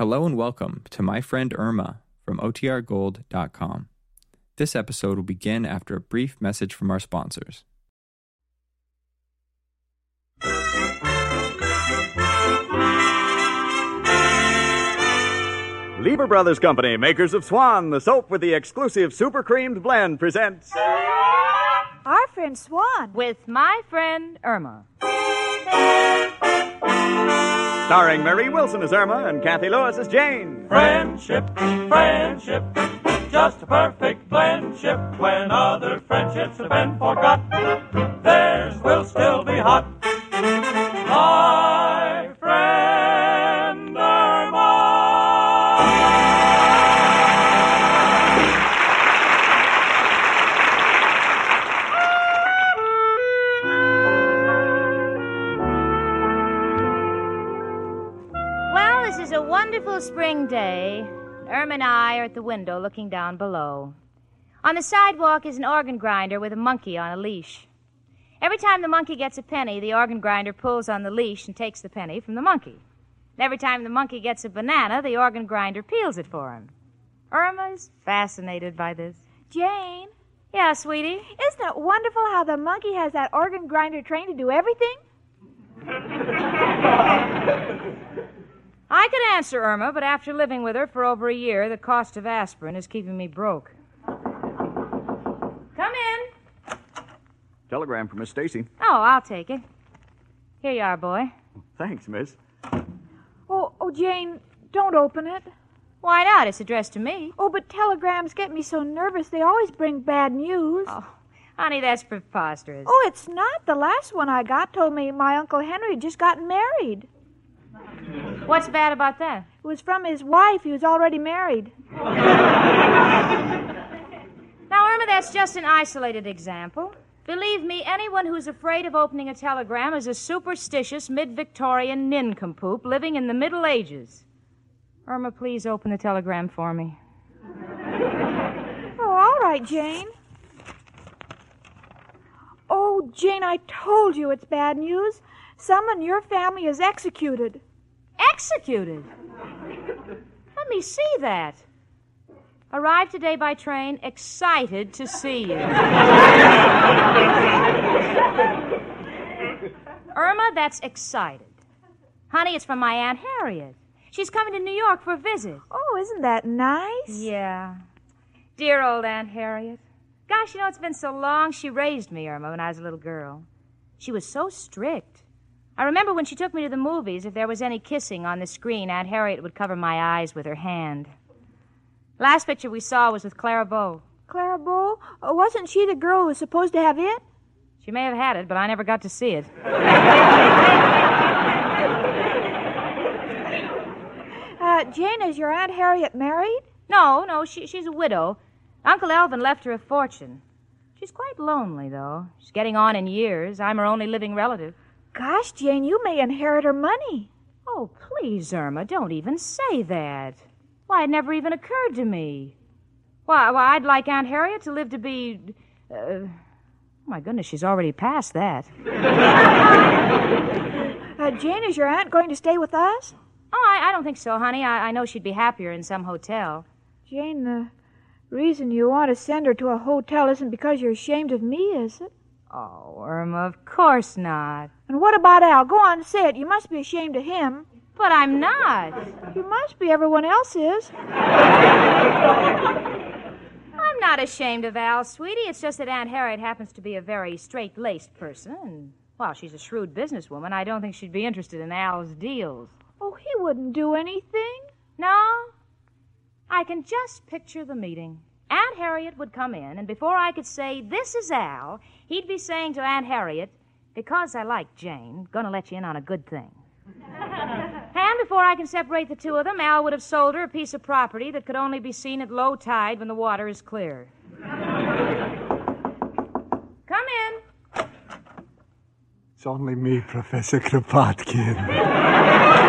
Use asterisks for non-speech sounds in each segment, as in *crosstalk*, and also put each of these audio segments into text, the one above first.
Hello and welcome to My Friend Irma from OTRGold.com. This episode will begin after a brief message from our sponsors. Lever Brothers Company, makers of Swan, the soap with the exclusive super creamed blend, presents Our friend Swan. with my friend Irma. Starring Marie Wilson as Irma and Cathy Lewis as Jane. Friendship, friendship, just a perfect friendship. When other friendships have been forgot, theirs will still be hot. My friend a wonderful spring day. Irma and I are at the window looking down below. On the sidewalk is an organ grinder with a monkey on a leash. Every time the monkey gets a penny, the organ grinder pulls on the leash and takes the penny from the monkey. And every time the monkey gets a banana, the organ grinder peels it for him. Irma's fascinated by this. Jane, Yeah, sweetie. isn't it wonderful how the monkey has that organ grinder trained to do everything? *laughs* I could answer Irma, but after living with her for over a year, the cost of aspirin is keeping me broke. Come in. Telegram from Miss Stacy. Oh, I'll take it. Here you are, boy. Thanks, Miss. Oh, oh, Jane, don't open it. Why not? It's addressed to me. Oh, but telegrams get me so nervous. They always bring bad news. Oh, honey, that's preposterous. Oh, it's not. The last one I got told me my Uncle Henry had just gotten married. What's bad about that? It was from his wife. He was already married. *laughs* Now, Irma, that's just an isolated example. Believe me, anyone who's afraid of opening a telegram is a superstitious mid Victorian nincompoop living in the Middle Ages. Irma, please open the telegram for me. Oh, all right, Jane. Oh, Jane, I told you it's bad news. Someone in your family is executed. Executed? Let me see that. Arrived today by train, excited to see you. Irma, that's excited. Honey, it's from my Aunt Harriet. She's coming to New York for a visit. Oh, isn't that nice? Yeah. Dear old Aunt Harriet. Gosh, you know, it's been so long. She raised me, Irma, when I was a little girl. She was so strict. I remember when she took me to the movies, if there was any kissing on the screen, Aunt Harriet would cover my eyes with her hand. Last picture we saw was with Clara Bow. Clara Bow? Uh, wasn't she the girl who was supposed to have it? She may have had it, but I never got to see it. *laughs* Uh, Jane, is your Aunt Harriet married? No, no, she, she's a widow. Uncle Elvin left her a fortune. She's quite lonely, though. She's getting on in years. I'm her only living relative. Gosh, Jane, you may inherit her money. Oh, please, Irma, don't even say that. Why, it never even occurred to me. Why, why I'd like Aunt Harriet to live to be. Uh, oh, my goodness, she's already past that. *laughs* Uh, Jane, is your aunt going to stay with us? Oh, I, I don't think so, honey. I, I know she'd be happier in some hotel. Jane, the reason you want to send her to a hotel isn't because you're ashamed of me, is it? Oh, Irma, of course not. And what about Al? Go on, say it. You must be ashamed of him. But I'm not. You must be. Everyone else is. I'm not ashamed of Al, sweetie. It's just that Aunt Harriet happens to be a very straight laced person, and while she's a shrewd businesswoman, I don't think she'd be interested in Al's deals. Oh, he wouldn't do anything. No? I can just picture the meeting. Aunt Harriet would come in, and before I could say, This is Al, he'd be saying to Aunt Harriet, Because I like Jane, gonna let you in on a good thing. *laughs* and before I can separate the two of them, Al would have sold her a piece of property that could only be seen at low tide when the water is clear. Come in. It's only me, Professor Kropotkin. *laughs*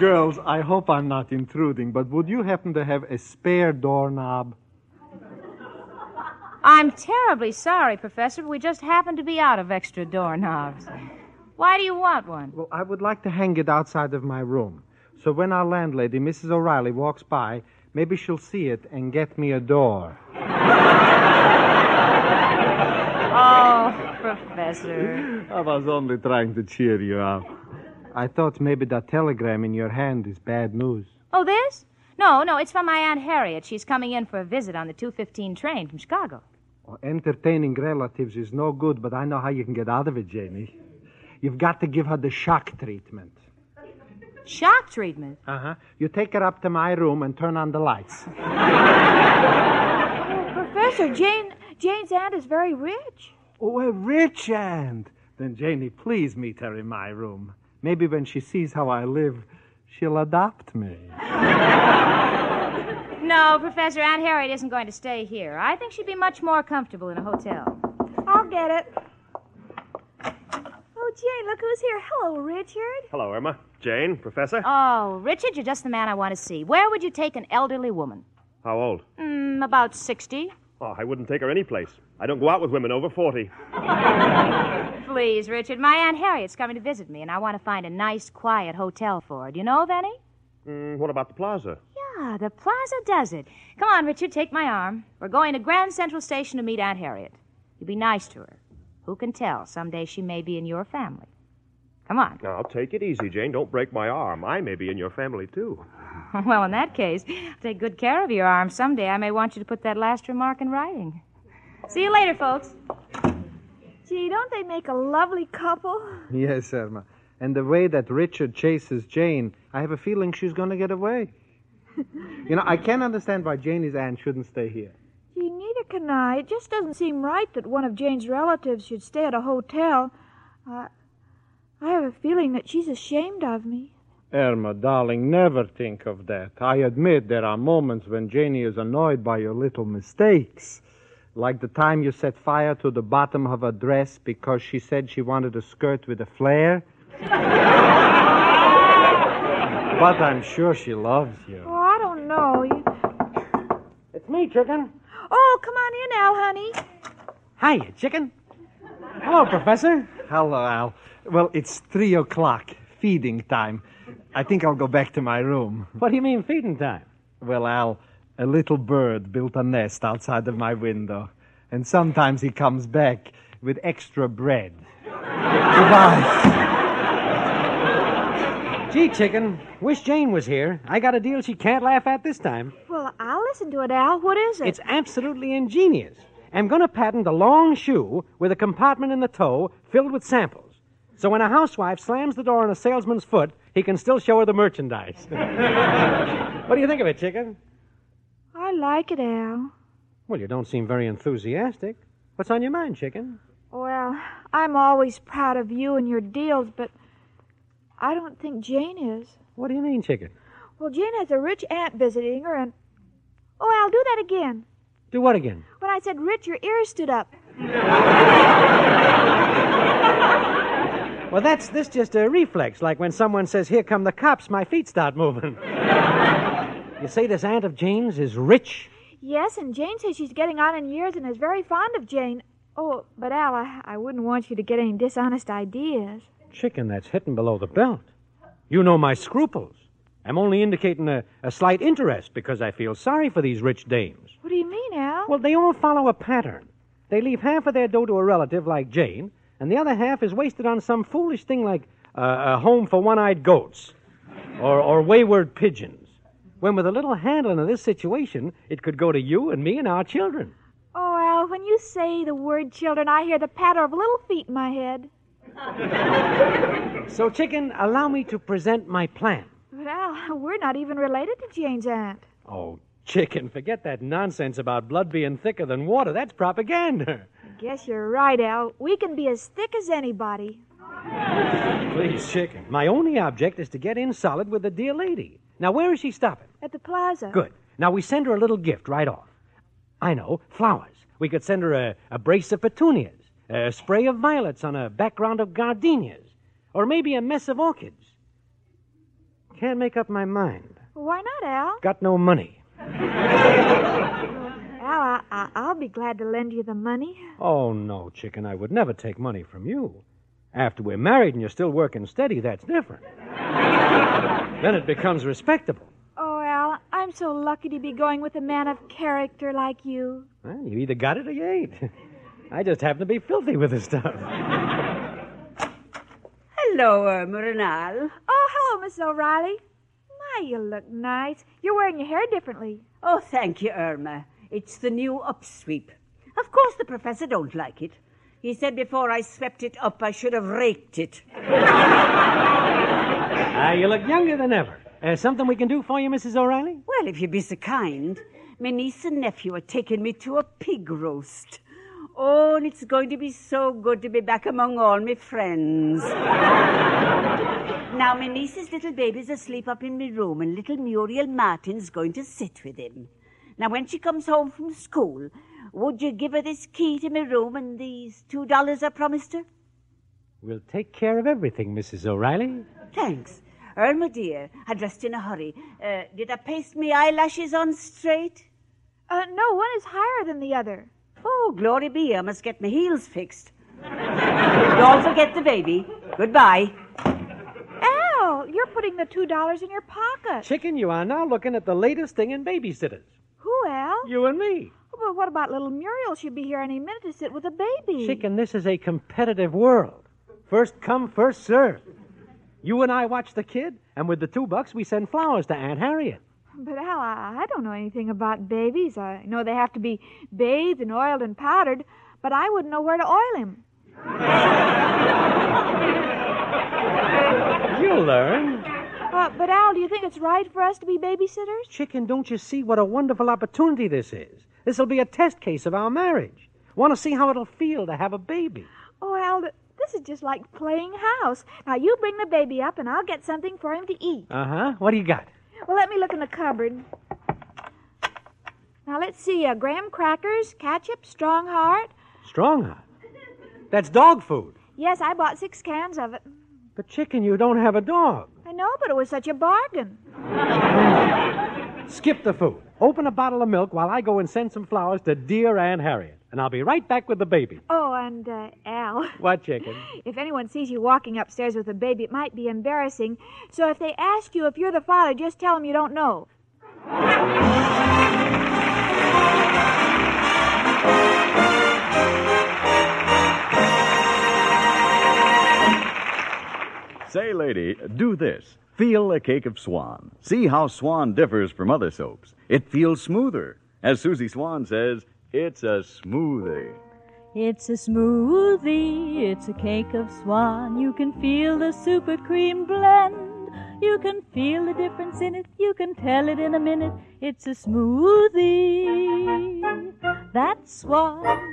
Girls, I hope I'm not intruding, but would you happen to have a spare doorknob? I'm terribly sorry, Professor, but we just happen to be out of extra doorknobs. Why do you want one? Well, I would like to hang it outside of my room So when our landlady, Mrs. O'Reilly, walks by, maybe she'll see it and get me a door. Oh, Professor. *laughs* I was only trying to cheer you up. I thought maybe that telegram in your hand is bad news. Oh, this? No, no, it's from my Aunt Harriet. She's coming in for a visit on the 215 train from Chicago. Oh, entertaining relatives is no good, but I know how you can get out of it, Jamie. You've got to give her the shock treatment. Shock treatment. Uh huh. You take her up to my room and turn on the lights. *laughs* Professor, Jane Jane's aunt is very rich. Oh, a rich aunt. Then, Janie, please meet her in my room. Maybe when she sees how I live, she'll adopt me. No, Professor, Aunt Harriet isn't going to stay here. I think she'd be much more comfortable in a hotel. I'll get it. Oh, Jane, look who's here. Hello, Richard. Hello, Irma. Jane, Professor. Oh, Richard, you're just the man I want to see. Where would you take an elderly woman? How old? Mm, about 60. Oh, I wouldn't take her any place. I don't go out with women over 40. *laughs* Please, Richard, my Aunt Harriet's coming to visit me, and I want to find a nice, quiet hotel for her. Do you know of any? Mm, what about the plaza? Yeah, the plaza does it. Come on, Richard, take my arm. We're going to Grand Central Station to meet Aunt Harriet. You be nice to her. Who can tell? Someday she may be in your family. Come on. Now, take it easy, Jane. Don't break my arm. I may be in your family, too. *laughs* Well, in that case, take good care of your arm. Someday I may want you to put that last remark in writing. See you later, folks. Gee, don't they make a lovely couple? *laughs* Yes, Irma. And the way that Richard chases Jane, I have a feeling she's going to get away. *laughs* you know, I can't understand why Janie's aunt shouldn't stay here. Gee, neither can I. It just doesn't seem right that one of Jane's relatives should stay at a hotel. Uh, I have a feeling that she's ashamed of me. Irma, darling, never think of that. I admit there are moments when Janie is annoyed by your little mistakes. Like the time you set fire to the bottom of her dress because she said she wanted a skirt with a flare. *laughs* but I'm sure she loves you. Oh, I don't know. You... It's me, Chicken. Oh, come on in, Al, honey. Hiya, Chicken. Hello, Professor. Hello, Al. Well, it's three o'clock, feeding time. I think I'll go back to my room. What do you mean feeding time? Well, Al, a little bird built a nest outside of my window, and sometimes he comes back with extra bread. Goodbye. Gee, Chicken, wish Jane was here. I got a deal she can't laugh at this time. Well, I'll listen to it, Al. What is it? It's absolutely ingenious. I'm going to patent a long shoe with a compartment in the toe filled with samples. So when a housewife slams the door on a salesman's foot, he can still show her the merchandise. *laughs* what do you think of it, Chicken? I like it, Al. Well, you don't seem very enthusiastic. What's on your mind, Chicken? Well, I'm always proud of you and your deals, but I don't think Jane is. What do you mean, Chicken? Well, Jane has a rich aunt visiting her, and. Oh, Al, do that again. Do what again? When I said rich, your ears stood up. Well, that's this just a reflex, like when someone says, Here come the cops, my feet start moving. *laughs* you say this aunt of Jane's is rich? Yes, and Jane says she's getting on in years and is very fond of Jane. Oh, but Al, I, I wouldn't want you to get any dishonest ideas. Chicken, that's hitting below the belt. You know my scruples. I'm only indicating a, a slight interest because I feel sorry for these rich dames. What do you mean, Al? Well, they all follow a pattern. They leave half of their dough to a relative like Jane, and the other half is wasted on some foolish thing like uh, a home for one eyed goats or, or wayward pigeons. When, with a little handling of this situation, it could go to you and me and our children. Oh, Al, when you say the word children, I hear the patter of little feet in my head. So, Chicken, allow me to present my plan. But, Al, *laughs* we're not even related to Jane's aunt. Oh, Chicken, forget that nonsense about blood being thicker than water. That's propaganda. I guess you're right, Al. We can be as thick as anybody. Please, Chicken. My only object is to get in solid with the dear lady. Now, where is she stopping? At the plaza. Good. Now, we send her a little gift right off. I know, flowers. We could send her a, a brace of petunias, a spray of violets on a background of gardenias, or maybe a mess of orchids. Can't make up my mind. Why not, Al? Got no money. *laughs* Al, I, I, I'll be glad to lend you the money. Oh, no, Chicken. I would never take money from you. After we're married and you're still working steady, that's different. Then it becomes respectable. Oh, Al, I'm so lucky to be going with a man of character like you. Well, you either got it or you ain't. *laughs* I just happen to be filthy with this stuff. Hello, uh, Irma and Al. Oh, hello, Miss O'Reilly. My, you look nice. You're wearing your hair differently. Oh, thank you, Irma. It's the new upsweep. Of course, the professor don't like it. He said before I swept it up, I should have raked it. *laughs* Ah, you look younger than ever. Uh, something we can do for you, Mrs. O'Reilly? Well, if you be so kind, my niece and nephew are taking me to a pig roast. Oh, and it's going to be so good to be back among all my friends. *laughs* now, my niece's little baby's asleep up in my room, and little Muriel Martin's going to sit with him. Now, when she comes home from school, would you give her this key to my room and these two dollars I promised her? We'll take care of everything, Mrs. O'Reilly. Thanks. Irma, dear, I dressed in a hurry. Uh, did I paste me eyelashes on straight? Uh, no, one is higher than the other. Oh, glory be, I must get my heels fixed. *laughs* Don't forget the baby. Goodbye. Al, you're putting the two dollars in your pocket. Chicken, you are now looking at the latest thing in babysitters. Who, Al? You and me. But what about little Muriel? She'll be here any minute to sit with a baby. Chicken, this is a competitive world. First come, first serve. You and I watch the kid, and with the two bucks, we send flowers to Aunt Harriet. But Al, I, I don't know anything about babies. I know they have to be bathed and oiled and powdered, but I wouldn't know where to oil him. *laughs* You'll learn. Uh, but Al, do you think it's right for us to be babysitters? Chicken, don't you see what a wonderful opportunity this is? This'll be a test case of our marriage. Want to see how it'll feel to have a baby? Oh, Al, this is just like playing house. Now you bring the baby up, and I'll get something for him to eat. Uh huh. What do you got? Well, let me look in the cupboard. Now let's see. Uh, graham crackers, ketchup, strong heart. Strong heart. That's dog food. Yes, I bought six cans of it. But, Chicken, you don't have a dog. I know, but it was such a bargain. *laughs* Skip the food. Open a bottle of milk while I go and send some flowers to dear Aunt Harriet. And I'll be right back with the baby. Oh, and uh, Al, *laughs* What, Chicken? if anyone sees you walking upstairs with a baby, it might be embarrassing. So if they ask you if you're the father, just tell them you don't know. Say, lady, do this. Feel a cake of Swan. See how Swan differs from other soaps. It feels smoother. As Susie Swan says, it's a smoothie. It's a smoothie, it's a cake of swan. You can feel the super cream blend. You can feel the difference in it, you can tell it in a minute. It's a smoothie. That's swan.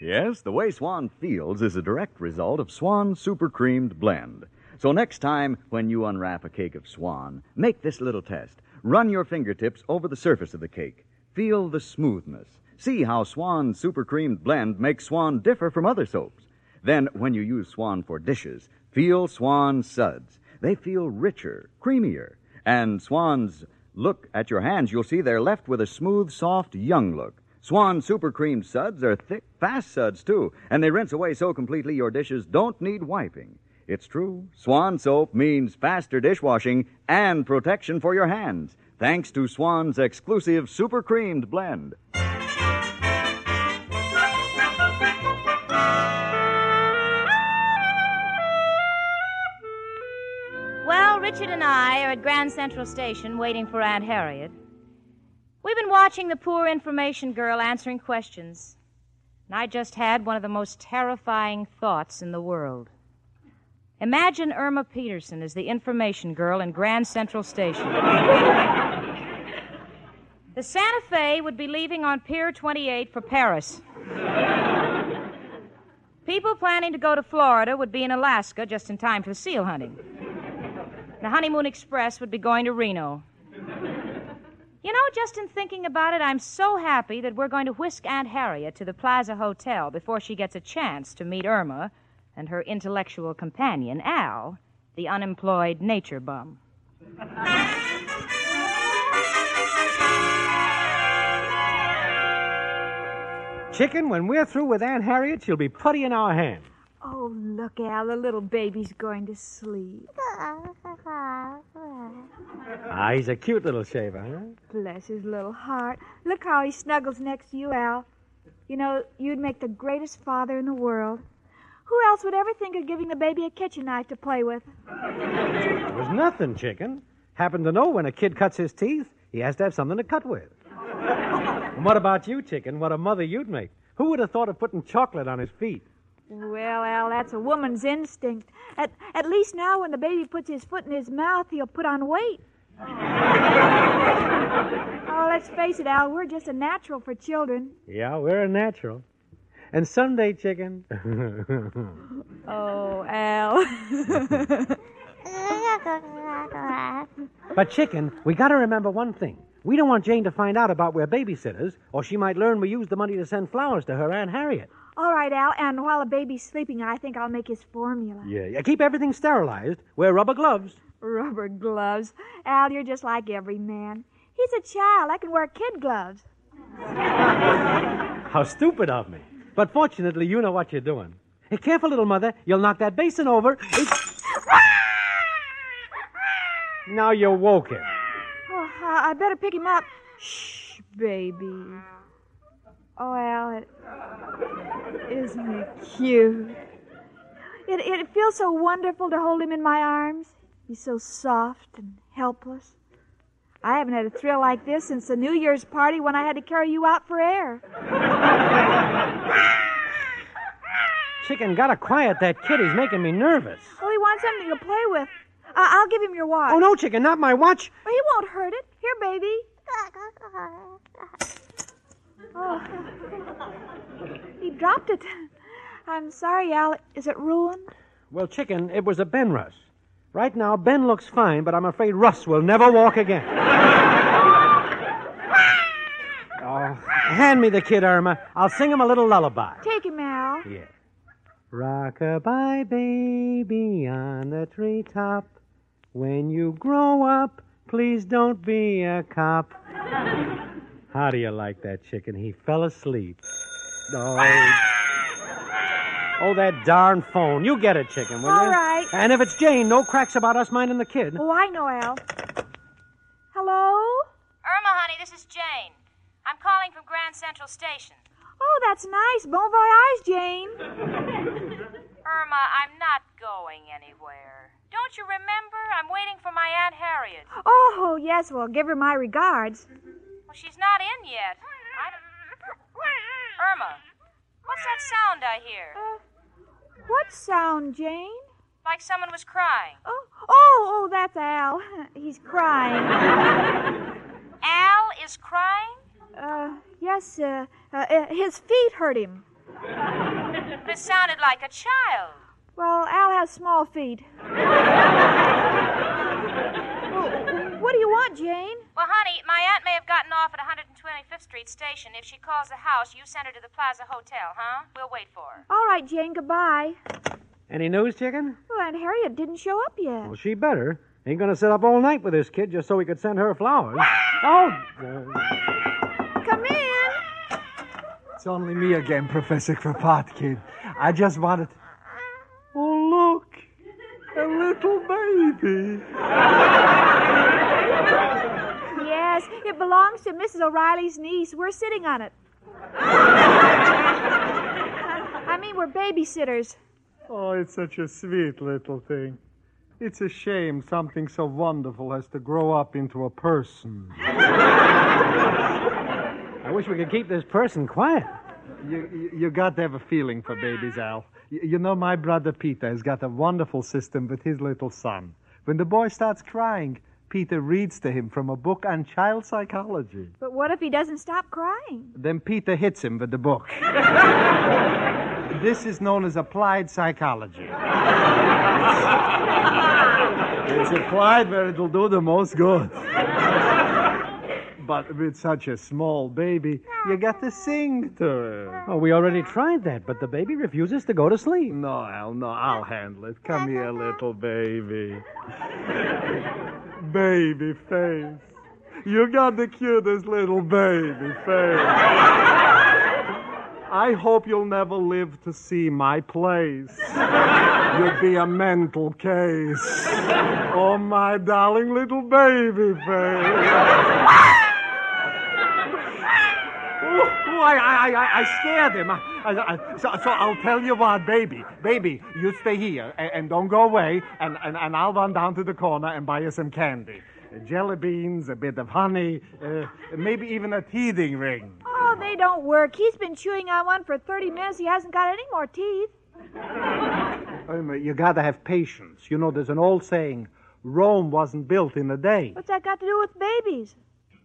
Yes, the way Swan feels is a direct result of Swan Super Creamed Blend. So next time when you unwrap a cake of Swan, make this little test. Run your fingertips over the surface of the cake. Feel the smoothness. See how Swan Super Creamed Blend makes Swan differ from other soaps. Then, when you use Swan for dishes, feel Swan suds. They feel richer, creamier. And Swan's look at your hands, you'll see they're left with a smooth, soft, young look. Swan Super Creamed suds are thick, fast suds, too, and they rinse away so completely your dishes don't need wiping. It's true. Swan soap means faster dishwashing and protection for your hands, thanks to Swan's exclusive Super Creamed blend. I are at Grand Central Station waiting for Aunt Harriet. We've been watching the poor information girl answering questions. And I just had one of the most terrifying thoughts in the world. Imagine Irma Peterson as the information girl in Grand Central Station. the Santa Fe would be leaving on Pier 28 for Paris. People planning to go to Florida would be in Alaska just in time for seal hunting. The Honeymoon Express would be going to Reno. You know, just in thinking about it, I'm so happy that we're going to whisk Aunt Harriet to the Plaza Hotel before she gets a chance to meet Irma and her intellectual companion, Al, the unemployed nature bum. Chicken, when we're through with Aunt Harriet, she'll be putty in our hand. Oh, look, Al, the little baby's going to sleep. Ah, he's a cute little shaver, huh? Bless his little heart. Look how he snuggles next to you, Al. You know, you'd make the greatest father in the world. Who else would ever think of giving the baby a kitchen knife to play with? It was nothing, chicken. Happen to know when a kid cuts his teeth, he has to have something to cut with. and *laughs* what about you, chicken? What a mother you'd make. Who would have thought of putting chocolate on his feet? Well, Al, that's a woman's instinct. At, at least now, when the baby puts his foot in his mouth, he'll put on weight. *laughs* oh, let's face it, Al, we're just a natural for children. Yeah, we're a natural. And someday, chicken. *laughs* Oh, Al. but, chicken, we got to remember one thing. We don't want Jane to find out about we're babysitters, or she might learn we used the money to send flowers to her Aunt Harriet. All right, Al, and while the baby's sleeping, I think I'll make his formula. Yeah, yeah. Keep everything sterilized. Wear rubber gloves. Rubber gloves. Al, you're just like every man. He's a child. I can wear kid gloves. How stupid of me. But fortunately, you know what you're doing. Hey, careful, little mother. You'll knock that basin over. now you woke him. Oh, I I better pick him up. Shh, baby. Oh, Al, it isn't he cute? It, it feels so wonderful to hold him in my arms. He's so soft and helpless. I haven't had a thrill like this since the New Year's party when I had to carry you out for air. Chicken, gotta quiet that kid. He's making me nervous. Well, he wants something to play with. Uh, I'll give him your watch. Oh, no, chicken, not my watch. Well, he won't hurt it. Here, baby. *laughs* Oh. Dropped it. *laughs* I'm sorry, Al. Is it ruined? Well, chicken, it was a Ben Russ. Right now, Ben looks fine, but I'm afraid Russ will never walk again. *laughs* oh, hand me the kid, Irma. I'll sing him a little lullaby. Take him, Al. Yeah. Rock-a-bye, baby, on the treetop. When you grow up, please don't be a cop. *laughs* How do you like that chicken? He fell asleep. Oh. Oh, that darn phone. You get it, chicken, will All you? right. And if it's Jane, no cracks about us minding the kid. Oh, I know, Al. Hello? Irma, honey, this is Jane. I'm calling from Grand Central Station. Oh, that's nice. Bon voyage, Jane. *laughs* Irma, I'm not going anywhere. Don't you remember? I'm waiting for my Aunt Harriet. Oh, yes. Well, give her my regards. Well, she's not in yet. Irma, what's that sound I hear? Uh, what sound, Jane? Like someone was crying. Oh, oh, oh, that's Al. *laughs* He's crying. *laughs* Al is crying? Uh, yes, uh, uh, his feet hurt him. It sounded like a child. Well, Al has small feet. *laughs* well, what do you want, Jane? Well, honey, my aunt may have gotten off at 125th Street Station. If she calls the house, you send her to the Plaza Hotel, huh? We'll wait for her. All right, Jane, goodbye. Any news, chicken? Well, Aunt Harriet didn't show up yet. Well, she better. Ain't gonna sit up all night with this kid just so we could send her flowers. *laughs* oh! uh, Come in. It's only me again, Professor Kropotkin. I just wanted. Oh, look! A little baby. *laughs* Yes, it belongs to Mrs. O'Reilly's niece. We're sitting on it. I mean, we're babysitters. Oh, it's such a sweet little thing. It's a shame something so wonderful has to grow up into a person. I wish we could keep this person quiet. You, you, you got to have a feeling for babies, Al. You, you know, my brother Peter has got a wonderful system with his little son. When the boy starts crying, Peter reads to him from a book on child psychology. But what if he doesn't stop crying? Then Peter hits him with the book. *laughs* this is known as applied psychology. it's applied where it'll do the most good. But with such a small baby, you got to sing to her. Oh, we already tried that, but the baby refuses to go to sleep. No, Al, no, I'll handle it. Come here, little baby. Baby face. You got the cutest little baby face. I hope you'll never live to see my place. You'd be a mental case. Oh, my darling little baby face. I, I, I, I scared him. I, I, I, so, so I'll tell you what, baby. Baby, you stay here and, and don't go away, and, and, and I'll run down to the corner and buy you some candy. Uh, Jelly beans, a bit of honey, uh, maybe even a teething ring. Oh, they don't work. He's been chewing on one for 30 minutes. He hasn't got any more teeth. Irma, *laughs* you gotta have patience. You know, there's an old saying Rome wasn't built in a day. What's that got to do with babies?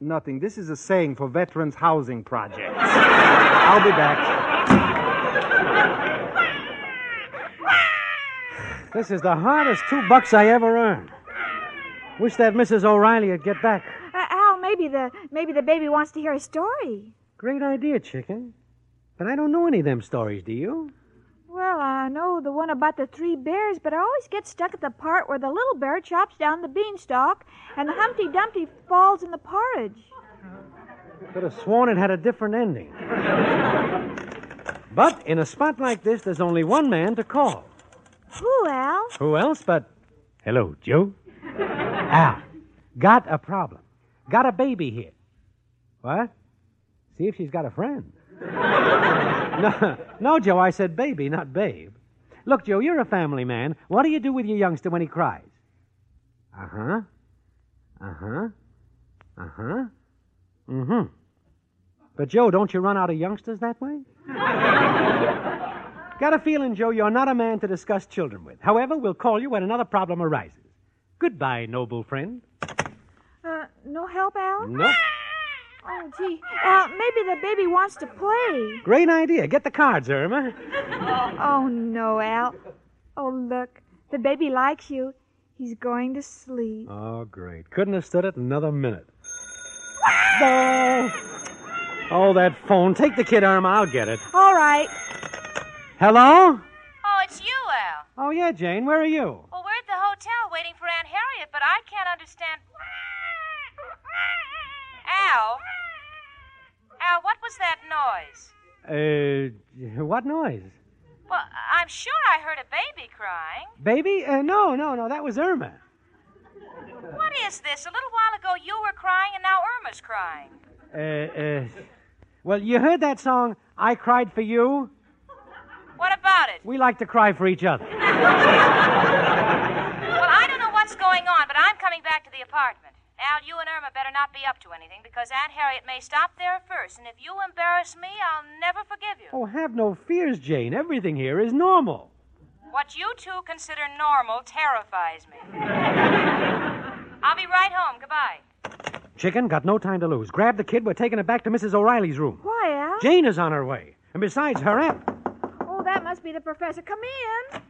Nothing. This is a saying for veterans' housing projects. *laughs* I'll be back. This is the hardest two bucks I ever earned. Wish that Mrs. O'Reilly would get back. Uh, Al, maybe the maybe the baby wants to hear a story. Great idea, chicken. But I don't know any of them stories, do you? Well, I know the one about the three bears, but I always get stuck at the part where the little bear chops down the beanstalk and the Humpty Dumpty falls in the porridge. Could have sworn it had a different ending. but in a spot like this, there's only one man to call. Who, Al? Who else but. Hello, Joe? Al. Got a problem. Got a baby here. What? See if she's got a friend. *laughs* no, no, Joe, I said baby, not babe. Look, Joe, you're a family man. What do you do with your youngster when he cries? Uh huh. Uh huh. Uh huh. Mm hmm. But, Joe, don't you run out of youngsters that way? *laughs* Got a feeling, Joe, you're not a man to discuss children with. However, we'll call you when another problem arises. Goodbye, noble friend. Uh, no help, Al? Nope. *laughs* Oh, gee. Al, maybe the baby wants to play. Great idea. Get the cards, Irma. *laughs* Oh, no, Al. Oh, look. The baby likes you. He's going to sleep. Oh, great. Couldn't have stood it another minute. oh. oh, that phone. Take the kid, Irma. I'll get it. All right. Hello? Oh, it's you, Al. Oh, yeah, Jane. Where are you? Well, we're at the hotel waiting for Aunt Harriet, but I can't understand. Al? Al, what was that noise? Uh, what noise? Well, I'm sure I heard a baby crying. Baby? Uh, no, no, no. That was Irma. What is this? A little while ago you were crying, and now Irma's crying. Uh, uh, well, you heard that song, I Cried for You? What about it? We like to cry for each other. *laughs* Well, I don't know what's going on, but I'm coming back to the apartment. Al, you and Irma better not be up to anything because Aunt Harriet may stop there first, and if you embarrass me, I'll never forgive you. Oh, have no fears, Jane. Everything here is normal. What you two consider normal terrifies me. *laughs* I'll be right home. Goodbye. Chicken, got no time to lose. Grab the kid. We're taking it back to Mrs. O'Reilly's room. Why, Al? Jane is on her way. And besides, her aunt. Oh, that must be the professor. Come in.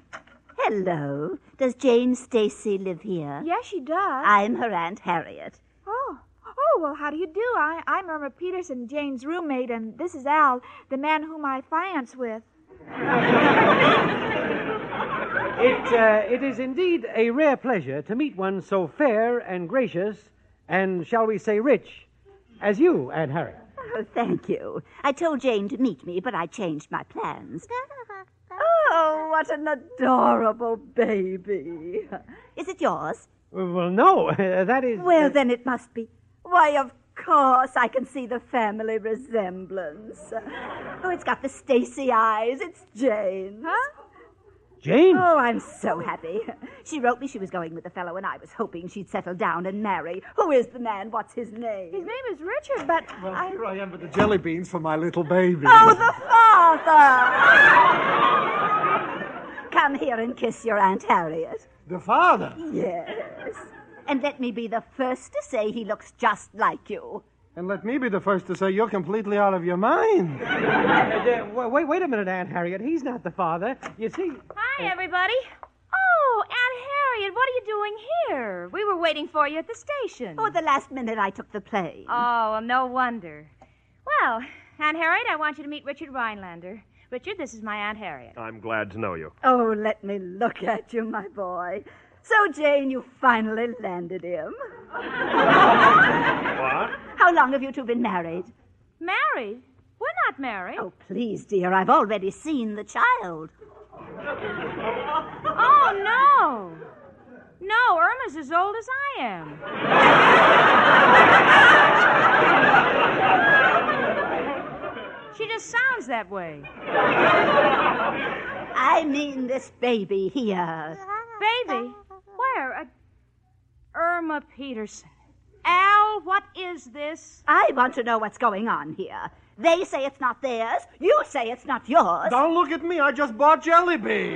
Hello. Does Jane Stacy live here? Yes, she does. I'm her Aunt Harriet. Oh. Oh, well, how do you do? I, I'm Irma Peterson, Jane's roommate, and this is Al, the man whom I finance with. *laughs* It, uh, it is indeed a rare pleasure to meet one so fair and gracious and, shall we say, rich as you, Aunt Harriet. Oh, thank you. I told Jane to meet me, but I changed my plans. *laughs* Oh, what an adorable baby. Is it yours? Well, no, uh, that is. Well, uh, then it must be. Why, of course, I can see the family resemblance. Oh, it's got the Stacy eyes. It's Jane. Huh? Jane? Oh, I'm so happy. *laughs* She wrote me she was going with the fellow, and I was hoping she'd settle down and marry. Who is the man? What's his name? His name is Richard, but Well, I... here I am with the jelly beans for my little baby. Oh, the father! Come here and kiss your Aunt Harriet. The father? Yes. And let me be the first to say he looks just like you. And let me be the first to say you're completely out of your mind. *laughs* Uh, uh, wait, wait a minute, Aunt Harriet. He's not the father. You see. Hi, everybody. Oh, Aunt Harriet, what are you doing here? We were waiting for you at the station. Oh, at the last minute I took the plane. Oh, well, no wonder. Well, Aunt Harriet, I want you to meet Richard Rhinelander. Richard, this is my Aunt Harriet. I'm glad to know you. Oh, let me look at you, my boy. So, Jane, you finally landed him. *laughs* What? How long have you two been married? Married? We're not married. Oh, please, dear, I've already seen the child. *laughs* Oh, no. No, Irma's as old as I am. *laughs* she just sounds that way. I mean this baby here. Baby? Where? Uh, Irma Peterson. Al, what is this? I want to know what's going on here. They say it's not theirs. You say it's not yours. Don't look at me. I just bought jelly bean.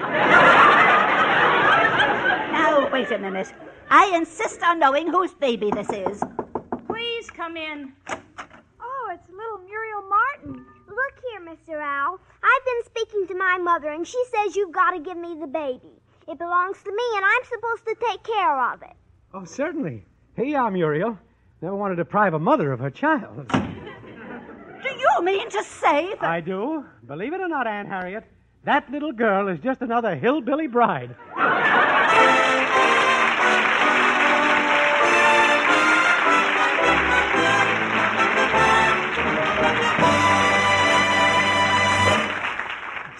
Now, wait a minute. I insist on knowing whose baby this is. Please come in. Oh, it's little Muriel Martin. Look here, Mr. Owl. I've been speaking to my mother, and she says you've got to give me the baby. It belongs to me, and I'm supposed to take care of it. Oh, certainly. Here you are, Muriel. Never want to deprive a mother of her child. Do you mean to say that? I do. Believe it or not, Aunt Harriet, that little girl is just another hillbilly bride.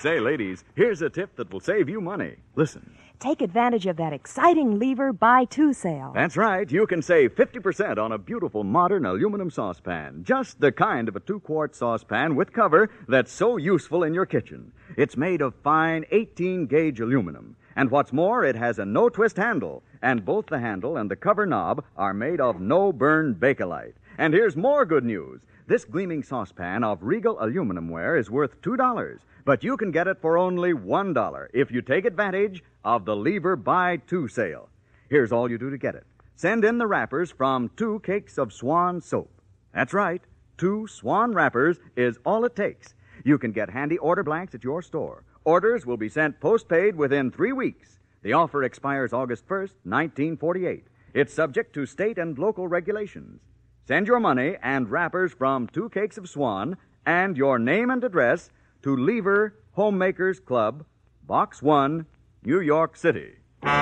Say, ladies, here's a tip that will save you money. Listen. Take advantage of that exciting lever buy two sale. That's right. You can save 50% on a beautiful modern aluminum saucepan. Just the kind of a two quart saucepan with cover that's so useful in your kitchen. It's made of fine 18 gauge aluminum. And what's more, it has a no twist handle. And both the handle and the cover knob are made of no burn Bakelite. And here's more good news. This gleaming saucepan of Regal aluminum ware is worth $2, but you can get it for only $1 if you take advantage of the Lever Buy Two sale. Here's all you do to get it. Send in the wrappers from two cakes of Swan soap. That's right, two Swan wrappers is all it takes. You can get handy order blanks at your store. Orders will be sent postpaid within three weeks. The offer expires August 1st, 1948. It's subject to state and local regulations. Send your money and wrappers from Two Cakes of Swan and your name and address to Lever Homemakers Club, Box 1, New York City. Well,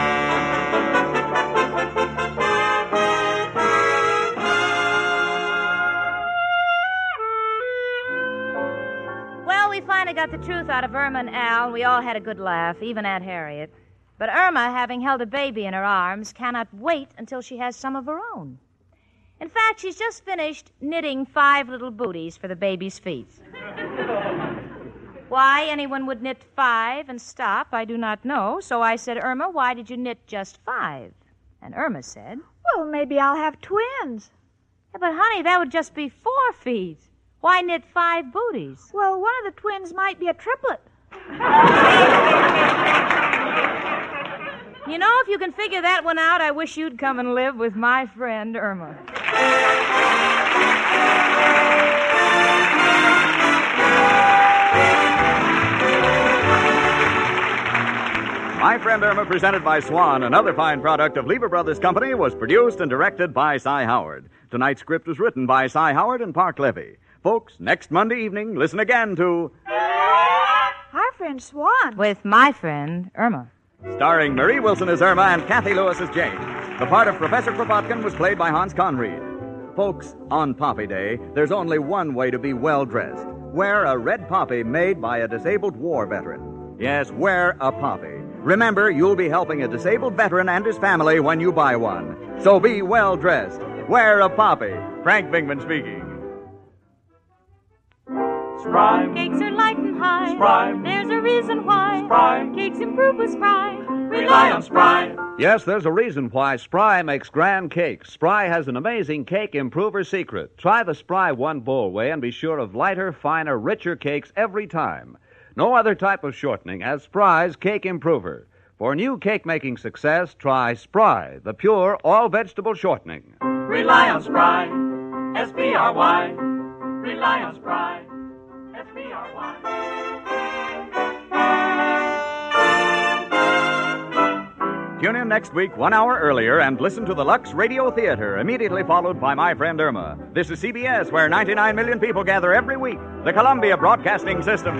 we finally got the truth out of Irma and Al, and we all had a good laugh, even Aunt Harriet. But Irma, having held a baby in her arms, cannot wait until she has some of her own. In fact, she's just finished knitting five little booties for the baby's feet. *laughs* Why anyone would knit five and stop, I do not know. So I said, Irma, why did you knit just five? And Irma said, Well, maybe I'll have twins. "Yeah, But, honey, that would just be four feet. Why knit five booties? Well, one of the twins might be a triplet. *laughs* You know, if you can figure that one out, I wish you'd come and live with my friend Irma. My Friend Irma, presented by Swan, another fine product of Lever Brothers Company, was produced and directed by Cy Howard. Tonight's script was written by Cy Howard and Parke Levy. Folks, next Monday evening, listen again to Our friend Swan. With my friend Irma. Starring Marie Wilson as Irma and Cathy Lewis as Jane. The part of Professor Kropotkin was played by Hans Conried. Folks, on Poppy Day, there's only one way to be well dressed. Wear a red poppy made by a disabled war veteran. Yes, wear a poppy. Remember, you'll be helping a disabled veteran and his family when you buy one. So be well dressed. Wear a poppy. Frank Bingman speaking. Spry. Cakes are light high. Spry. There's a reason why. Spry. Cakes improve with Spry. Rely on Spry. Yes, there's a reason why Spry makes grand cakes. Spry has an amazing cake improver secret. Try the Spry one bowl way and be sure of lighter, finer, richer cakes every time. No other type of shortening has Spry's cake improver. For new cake making success, try Spry, the pure all vegetable shortening. Rely on Spry. S-P-R-Y. Rely on Spry. S-P-R-Y. Tune in next week, one hour earlier, and listen to the Lux Radio Theater, immediately followed by My Friend Irma. This is CBS, where 99 million people gather every week. The Columbia Broadcasting System.